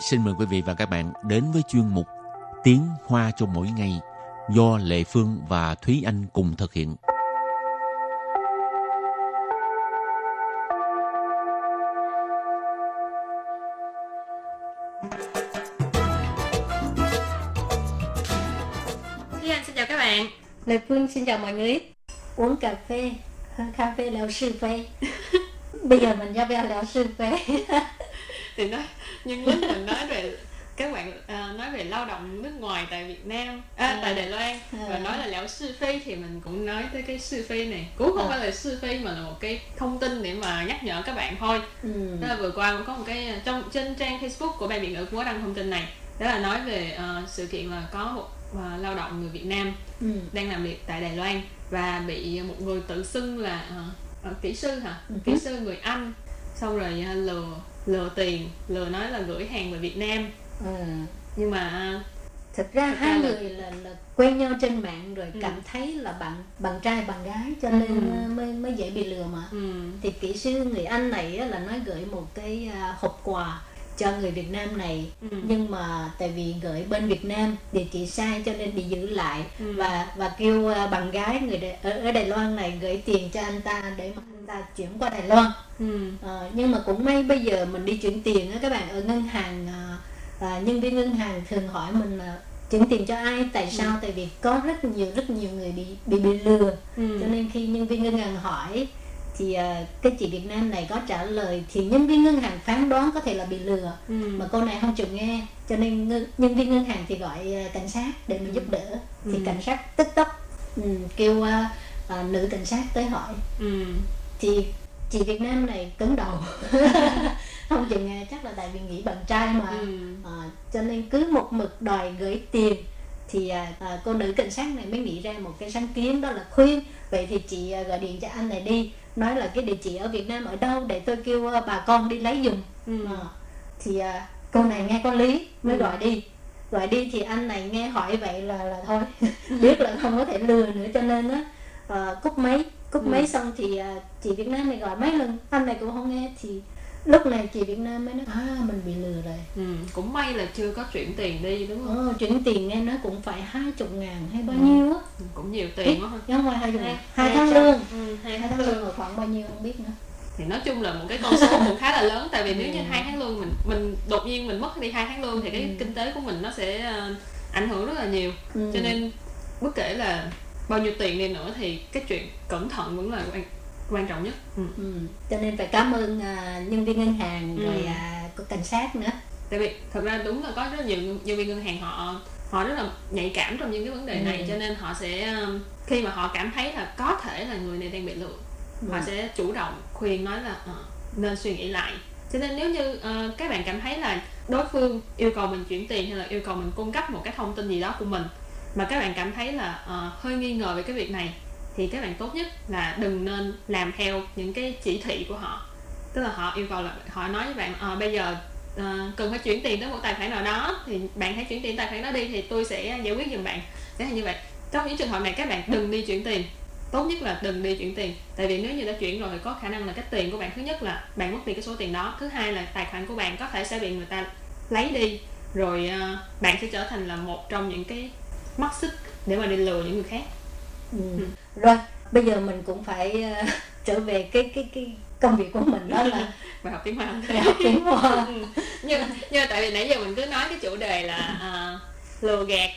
xin mời quý vị và các bạn đến với chuyên mục Tiếng Hoa cho mỗi ngày do Lệ Phương và Thúy Anh cùng thực hiện. Thúy Anh xin chào các bạn. Lê Phương xin chào mọi người. Uống cà phê, cà phê lão sư phê. Bây giờ mình ra về lão sư phê Thì nói, nhưng lúc mình nói về các bạn à, nói về lao động nước ngoài tại Việt Nam à, À. tại Đài Loan và À. nói là lão sư phi thì mình cũng nói tới cái sư phi này cũng không À. phải là sư phi mà là một cái thông tin để mà nhắc nhở các bạn thôi ừ. Đó là vừa qua cũng có một cái trong trên trang Facebook của ban Việt ngữ cũng có đăng thông tin này đó là nói về ờ, sự kiện là có một ờ, lao động người Việt Nam Ừ. đang làm việc tại Đài Loan và bị một người tự xưng là ờ, kỹ sư hả Ừ. kỹ sư người Anh xong rồi lừa lừa tiền lừa nói là gửi hàng về Việt Nam Ừ. nhưng mà ờ, Thực ra Thực ra hai là- người là, là quen nhau trên mạng rồi Ừ. cảm thấy là bạn bạn trai bạn gái cho nên Ừ. mới mới dễ bị lừa mà ừ, thì kỹ sư người Anh này là nói gửi một cái à, hộp quà cho người Việt Nam này. Ừ, nhưng mà tại vì gửi bên Việt Nam địa chỉ sai cho nên bị giữ lại. Ừ, và và kêu à, bạn gái người Đài, ở, ở Đài Loan này gửi tiền cho anh ta để mà anh ta chuyển qua Đài Loan. Ừ, Ờ, nhưng mà cũng may bây giờ mình đi chuyển tiền á các bạn ở ngân hàng à, à, nhân viên ngân hàng thường hỏi mình là chuyển tiền cho ai tại sao? Tại vì có rất nhiều rất nhiều người bị bị bị lừa. Ừ, cho nên khi nhân viên ngân hàng hỏi thì à, cái chị Việt Nam này có trả lời thì nhân viên ngân hàng phán đoán có thể là bị lừa. Ừ, mà cô này không chịu nghe cho nên ngân, nhân viên ngân hàng thì gọi à, cảnh sát để mà giúp đỡ. Thì Ừ. cảnh sát tức tốc ừ, kêu à, à, nữ cảnh sát tới hỏi. Ừ, thì chị Việt Nam này cứng đầu. Không chịu nghe chắc là tại vì nghĩ bạn trai mà. Ừ, à, cho nên cứ một mực đòi gửi tiền thì à, à, cô nữ cảnh sát này mới nghĩ ra một cái sáng kiến đó là khuyên. Vậy thì chị à, gọi điện cho anh này đi nói là cái địa chỉ ở Việt Nam ở đâu để tôi kêu à, bà con đi lấy giùm. Ừ, à, thì à, cô này nghe có lý mới Ừ. gọi đi. Gọi đi thì anh này nghe hỏi vậy là là thôi biết là không có thể lừa nữa cho nên á à, cúp máy. Cúp Ừ. máy xong thì à, chị Việt Nam này gọi mấy lần anh này cũng không nghe thì lúc này chị Việt Nam mới nói à mình bị lừa rồi ừ. cũng may là chưa có chuyển tiền đi đúng không Ồ, chuyển tiền nghe nói cũng phải hai chục ngàn hay bao Ừ. nhiêu á Ừ, cũng nhiều tiền quá không phải hai chục ngàn Hai- hai tháng lương ừ, hai tháng lương là khoảng bao nhiêu không biết nữa thì nói chung là một cái con số cũng khá là lớn tại vì nếu như Ừ. hai tháng lương mình mình đột nhiên mình mất đi hai tháng lương thì cái Ừ. kinh tế của mình nó sẽ ờ, ảnh hưởng rất là nhiều ừ. cho nên bất kể là bao nhiêu tiền đi nữa thì cái chuyện cẩn thận vẫn là quan quan trọng nhất ừ. ừ. cho nên phải cảm ơn à, nhân viên ngân hàng Ừ. rồi à, có cảnh sát nữa tại vì thật ra đúng là có rất nhiều nhân viên ngân hàng họ họ rất là nhạy cảm trong những cái vấn đề Ừ. này cho nên họ sẽ um, khi mà họ cảm thấy là có thể là người này đang bị lừa Ừ. họ sẽ chủ động khuyên nói là ờ, nên suy nghĩ lại cho nên nếu như ờ, các bạn cảm thấy là đối phương yêu cầu mình chuyển tiền hay là yêu cầu mình cung cấp một cái thông tin gì đó của mình mà các bạn cảm thấy là ờ, hơi nghi ngờ về cái việc này thì các bạn tốt nhất là đừng nên làm theo những cái chỉ thị của họ. Tức là họ yêu cầu là họ nói với bạn à, bây giờ à, cần phải chuyển tiền tới một tài khoản nào đó thì bạn hãy chuyển tiền tài khoản đó đi thì tôi sẽ giải quyết giùm bạn. Thế là như vậy. Trong những trường hợp này các bạn đừng đi chuyển tiền. Tốt nhất là đừng đi chuyển tiền. Tại vì nếu như đã chuyển rồi thì có khả năng là cái tiền của bạn thứ nhất là bạn mất đi cái số tiền đó thứ hai là tài khoản của bạn có thể sẽ bị người ta lấy đi rồi ờ, bạn sẽ trở thành là một trong những cái mắt xích để mà đi lừa những người khác ừ. Ừ. rồi bây giờ mình cũng phải à, trở về cái cái cái công việc của mình đó là bài học tiếng hoa đại học tiếng Hoa Ừ. nhưng nhưng tại vì nãy giờ mình cứ nói cái chủ đề là à, lừa gạt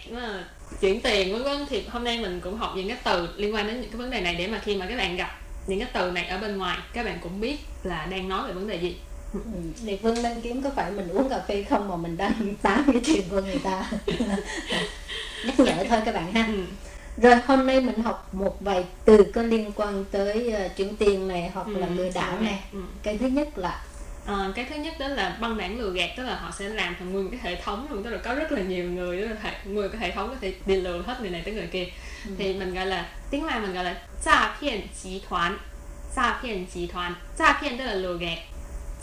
chuyển tiền vân vân thì hôm nay mình cũng học những cái từ liên quan đến những cái vấn đề này để mà khi mà các bạn gặp những cái từ này ở bên ngoài các bạn cũng biết là đang nói về vấn đề gì ừ. Liệt Vân đang kiếm có phải mình uống cà phê không mà mình đang tám cái chuyện của người ta nhắc nhở thôi các bạn ha ừ. Rồi hôm nay mình học một vài từ có liên quan tới uh, chuyển tiền này hoặc ừ, là lừa đảo này. Ừ. Cái thứ nhất là À, cái thứ nhất đó là băng đảng lừa gạt tức là họ sẽ làm thành nguyên một cái hệ thống luôn tức là có rất là nhiều người đó là người cái hệ thống có thể đi lừa hết người này tới người kia ừ. thì mình gọi là tiếng là mình gọi là cha phiền chí thoán cha phiền chí thoán cha phiền tức là lừa gạt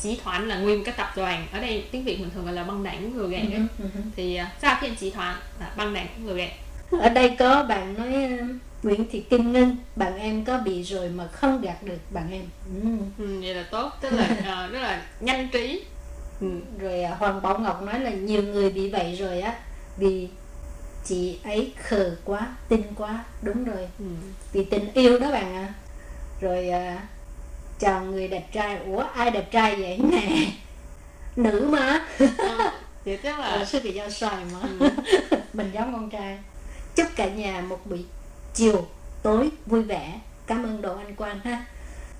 chí thoán là nguyên cái tập đoàn ở đây tiếng việt mình thường gọi là băng đảng lừa gạt ừ, ấy. Ừ. ừ. thì cha phiền chí thoán là băng đảng lừa gạt ở đây có bạn nói uh, Nguyễn Thị Kim Ngân bạn em có bị rồi mà không gạt được bạn em. Ừ. ừ, vậy là tốt tức là ờ, rất là nhanh trí ừ. rồi à, hoàng bảo ngọc nói là nhiều người bị vậy rồi á vì chị ấy khờ quá tin quá đúng rồi Ừ. vì tình yêu đó bạn ạ rồi à, chào người đẹp trai ủa ai đẹp trai vậy nè nữ mà Ờ, thì tức là sư bị do xoài mà ừ. mình giống con trai chúc cả nhà một buổi chiều tối vui vẻ cảm ơn đồ anh quan ha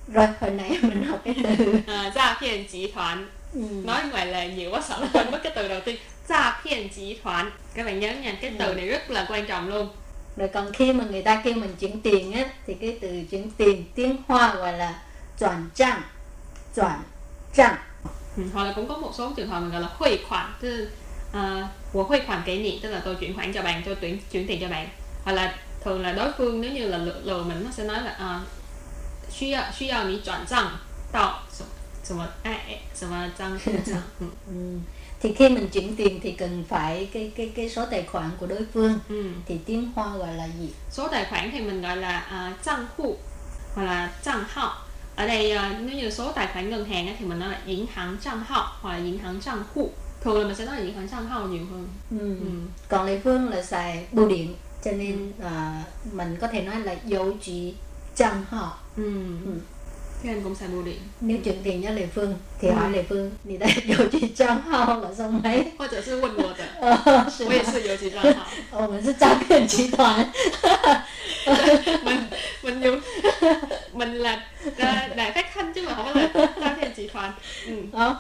rồi hồi nãy mình học cái từ à, gia phiền集团ừ. nói ngoài là nhiều quá sợ quên mất cái từ đầu tiên gia phiền集团các bạn nhớ nha cái từ Ừ. này rất là quan trọng luôn rồi còn khi mà người ta kêu mình chuyển tiền á thì cái từ chuyển tiền tiếng hoa gọi là chuyển trang chuyển trang ừ. hoặc là cũng có một số trường hợp mình gọi là huy khoản tức là của huy khoản kỷ niệm tức là tôi chuyển khoản cho bạn tôi tuyển chuyển tiền cho bạn. Hoặc là thường là đối phương nếu như là lừa mình nó sẽ nói là à, suy khi mình chuyển tiền thì cần phải cái cái cái số tài khoản của đối phương. Ừ. thì tiếng hoa gọi là gì? Số tài khoản thì mình gọi là ờ, trang uh, hộ hoặc là trang hao ở đây uh, nếu như số tài khoản ngân hàng thì mình nói là yến hàng trang hao hoặc là yến hàng trang hộ thường là mình sẽ nói là 银行账号nhiều hơn ừ. ừ. còn Lê Phương là xài bưu điện cho nên à, mình có thể nói là dấu chỉ trang họ Ừ. Ừ. Thế anh cũng xài bưu điện nếu chuyển tiền cho Lê Phương thì Ừ. hỏi Lê Phương你的邮局账号là số mấy 或者是问我的呃，是我也吗？是邮局账号我们是诈骗集团。 Ừ. ờ,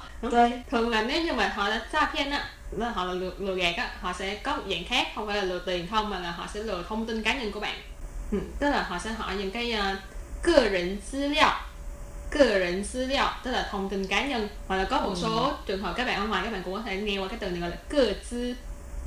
thường là nếu như mà họ đã xa 骗 á là họ là lừa, lừa gạt á họ sẽ có một dạng khác không phải là lừa tiền không mà là họ sẽ lừa thông tin cá nhân của bạn. Ừ. tức là họ sẽ hỏi những cái cơ rỉnh dữ liệu cơ rỉnh dữ liệu tức là thông tin cá nhân. Hoặc là có một số ừ. trường hợp các bạn ở ngoài các bạn cũng có thể nghe qua cái từ này gọi là cơ tư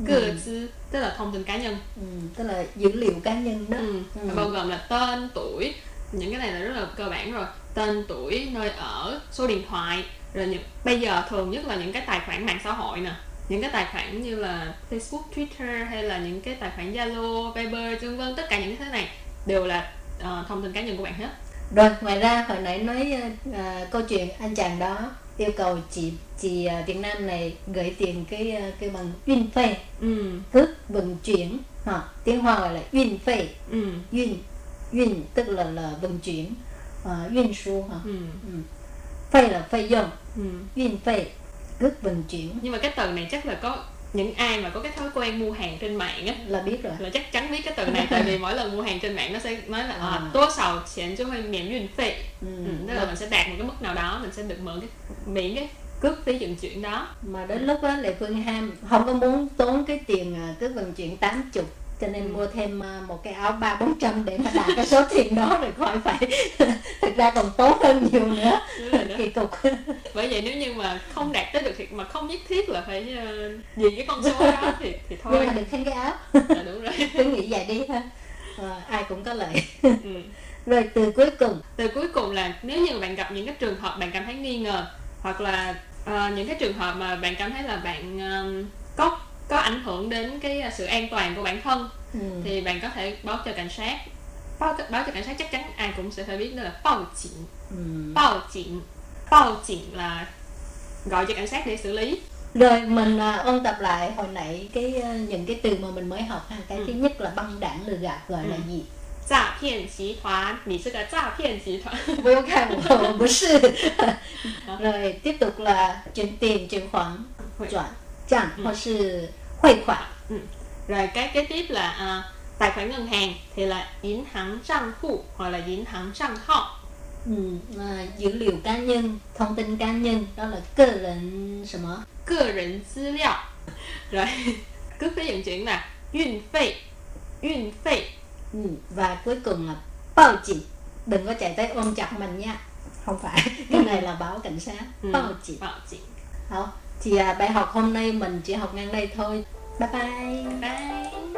cơ ừ. tức là thông tin cá nhân. Ừ, tức là dữ liệu cá nhân đó. Ừ. Ừ. bao gồm là tên tuổi. Những cái này là rất là cơ bản rồi. Tên tuổi nơi ở số điện thoại rồi những bây giờ thường nhất là những cái tài khoản mạng xã hội nè. Những cái tài khoản như là Facebook, Twitter hay là những cái tài khoản Zalo, Viber, vân vân tất cả những cái thế này đều là ờ, thông tin cá nhân của bạn hết. Rồi, ngoài ra hồi nãy nói à, câu chuyện anh chàng đó yêu cầu chị chị à, Việt Nam này gửi tiền cái à, cái bằng uyên phê Ừ, cước vận chuyển ha tiếng Hoa gọi là uyên phê ừ, uyên uyên tức là là vận chuyển uh, uyên số ha ừ, phê là phê dùng ừ. uyên phê cước vận chuyển Nhưng mà cái từ này chắc là có những ai mà có cái thói quen mua hàng trên mạng á là biết rồi là chắc chắn biết cái từ này tại vì mỗi lần mua hàng trên mạng nó sẽ nói là À. à, tố sầu tiền cho hơi miễn 运 phí ừ. ừ, tức là mình sẽ đạt một cái mức nào đó mình sẽ được mượn cái miễn cái cước phí vận chuyển đó mà đến lúc đó Lệ Phương Ham không có muốn tốn cái tiền à, cước vận chuyển 80 cho nên Ừ. mua thêm à, một cái áo ba bốn trăm để mà đạt cái số tiền đó rồi khỏi phải thực ra còn tốn hơn nhiều nữa đó. Kỳ cục bởi vậy nếu như mà không đạt tới được thì mà không nhất thiết là phải uh, vì cái con số đó thì thì thôi. Nhưng mà được thêm cái áo. Là đúng rồi. Cứ nghĩ vậy đi ha. À, ai cũng có lợi. Ừ. rồi từ cuối cùng. Từ cuối cùng là nếu như bạn gặp những cái trường hợp bạn cảm thấy nghi ngờ hoặc là ờ, những cái trường hợp mà bạn cảm thấy là bạn ờm, có có ảnh hưởng đến cái ờ, sự an toàn của bản thân ừ. thì bạn có thể báo cho cảnh sát. Báo, báo cho cảnh sát chắc chắn ai cũng sẽ phải biết đó là báo 警 Ừ. báo 警báo警là gọi cho cảnh sát để xử lý rồi mình à, ôn tập lại hồi nãy cái à, những cái từ mà mình mới học ha cái Ừ. thứ nhất là băng đảng lừa gạt gọi là Ừ. gì 诈骗集团，你是个诈骗集团。 vô khăn của bố sư rồi tiếp tục là chuyển tiền chuyển khoản chuyển chẳng Ừ. hoặc是汇款 Rồi cái kế tiếp là à, tài khoản ngân hàng thì là 银行账户 hoặc là 银行账号。 ừ, à, dữ liệu cá nhân thông tin cá nhân đó là cơ人什么个人资料。Rồi cước phí vận chuyển là 运费，运费。 ừ, và cuối cùng là báo chỉ đừng có chạy tới ôm chặt mình nha không phải cái này là báo cảnh sát Ừ. báo chỉ 报警。 好thì à, bài học hôm nay mình chỉ học ngang đây thôi bye bye Bye.